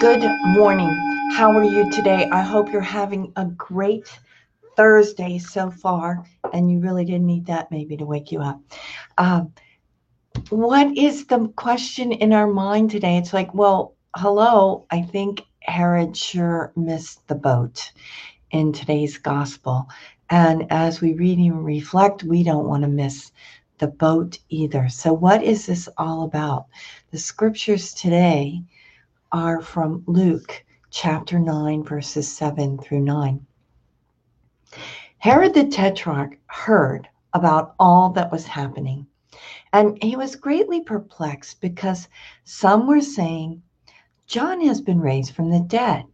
Good morning. How are you today? I hope you're having a great Thursday so far, and you really didn't need that maybe to wake you up. Um, what is the question in our mind today? It's like, well, hello, I think Herod sure missed the boat in today's gospel. And as we read and reflect, we don't want to miss the boat either. So, what is this all about? The scriptures today are from Luke chapter 9, verses 7 through 9. Herod the Tetrarch heard about all that was happening, and he was greatly perplexed because some were saying, John has been raised from the dead.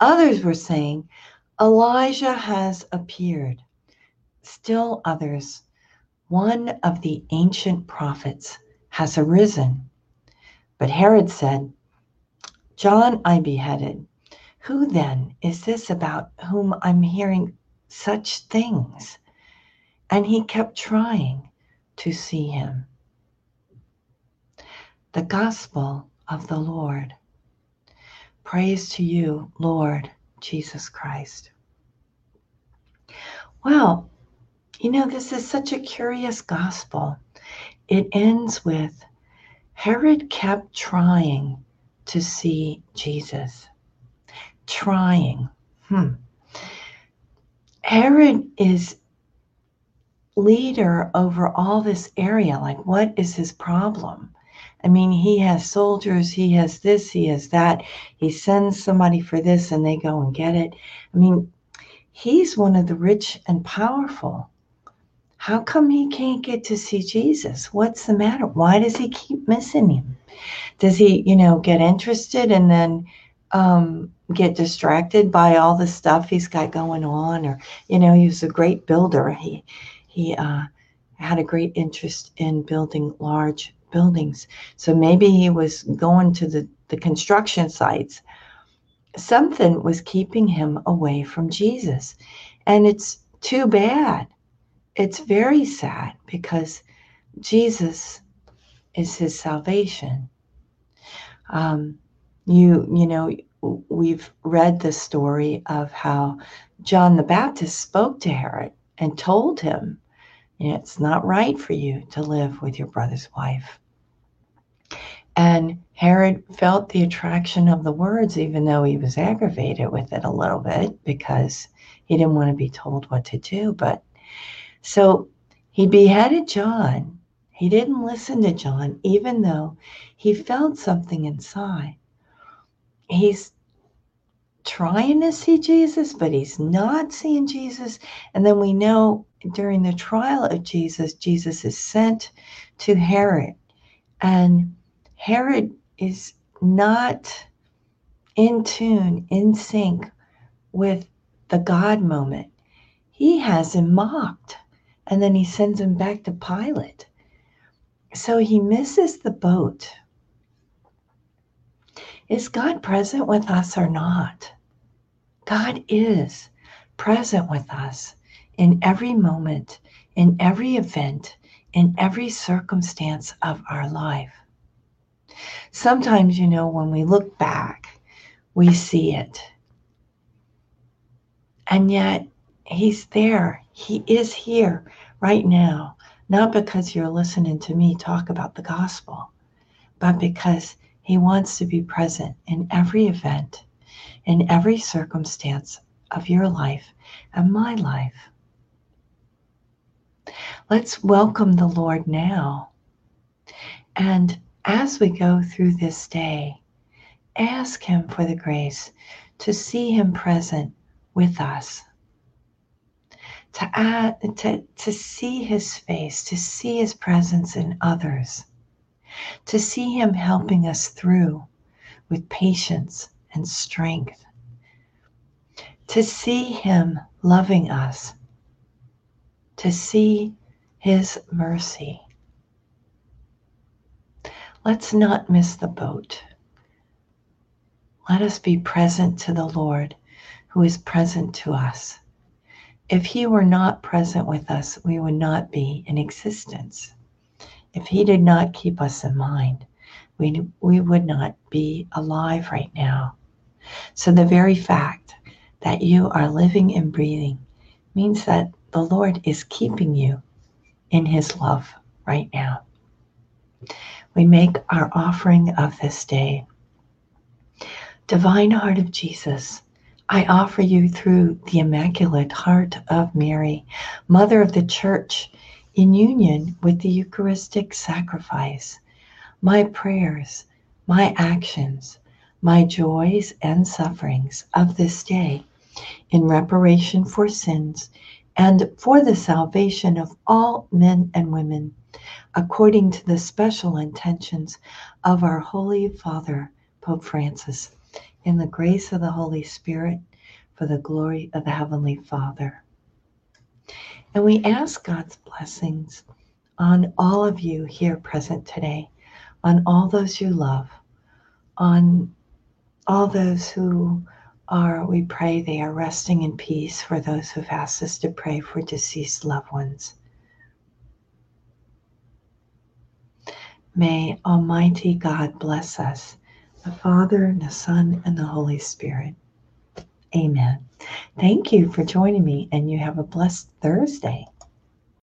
Others were saying, Elijah has appeared. Still others, one of the ancient prophets has arisen. But Herod said, John I beheaded. Who then is this about whom I'm hearing such things? And he kept trying to see him. The Gospel of the Lord. Praise to you, Lord Jesus Christ. Well, you know, this is such a curious gospel. It ends with Herod kept trying to see Jesus. Trying. Hmm. Herod is leader over all this area. Like, what is his problem? I mean, he has soldiers, he has this, he has that. He sends somebody for this and they go and get it. I mean, he's one of the rich and powerful. How come he can't get to see Jesus? What's the matter? Why does he keep missing him? Does he, you know, get interested and then um, get distracted by all the stuff he's got going on? Or, you know, he was a great builder. He, he uh, had a great interest in building large buildings. So maybe he was going to the, the construction sites. Something was keeping him away from Jesus. And it's too bad it's very sad because Jesus is his salvation. Um, you you know we've read the story of how John the Baptist spoke to Herod and told him, it's not right for you to live with your brother's wife. And Herod felt the attraction of the words, even though he was aggravated with it a little bit because he didn't want to be told what to do. But so he beheaded John. He didn't listen to John, even though he felt something inside. He's trying to see Jesus, but he's not seeing Jesus. And then we know during the trial of Jesus, Jesus is sent to Herod. And Herod is not in tune, in sync with the God moment. He has him mocked and then he sends him back to Pilate. So he misses the boat. Is God present with us or not? God is present with us in every moment, in every event, in every circumstance of our life. Sometimes, you know, when we look back, we see it. And yet, He's there. He is here right now, not because you're listening to me talk about the gospel, but because He wants to be present in every event, in every circumstance of your life and my life. Let's welcome the Lord now. And as we go through this day, ask Him for the grace to see Him present with us to add to, to see his face, to see his presence in others, to see him helping us through with patience and strength, to see him loving us, to see his mercy. Let's not miss the boat. Let us be present to the Lord who is present to us. If He were not present with us, we would not be in existence. If He did not keep us in mind, we, we would not be alive right now. So the very fact that you are living and breathing means that the Lord is keeping you in his love right now. We make our offering of this day. Divine Heart of Jesus, I offer you through the Immaculate Heart of Mary, Mother of the Church, in union with the Eucharistic sacrifice, my prayers, my actions, my joys and sufferings of this day in reparation for sins and for the salvation of all men and women, according to the special intentions of our Holy Father, Pope Francis, in the grace of the Holy Spirit, for the glory of the Heavenly Father. And we ask God's blessings on all of you here present today, on all those you love, on all those who are, we pray they are resting in peace for those who've asked us to pray for deceased loved ones. May Almighty God bless us, the Father, and the Son, and the Holy Spirit. Amen. Thank you for joining me, and you have a blessed Thursday.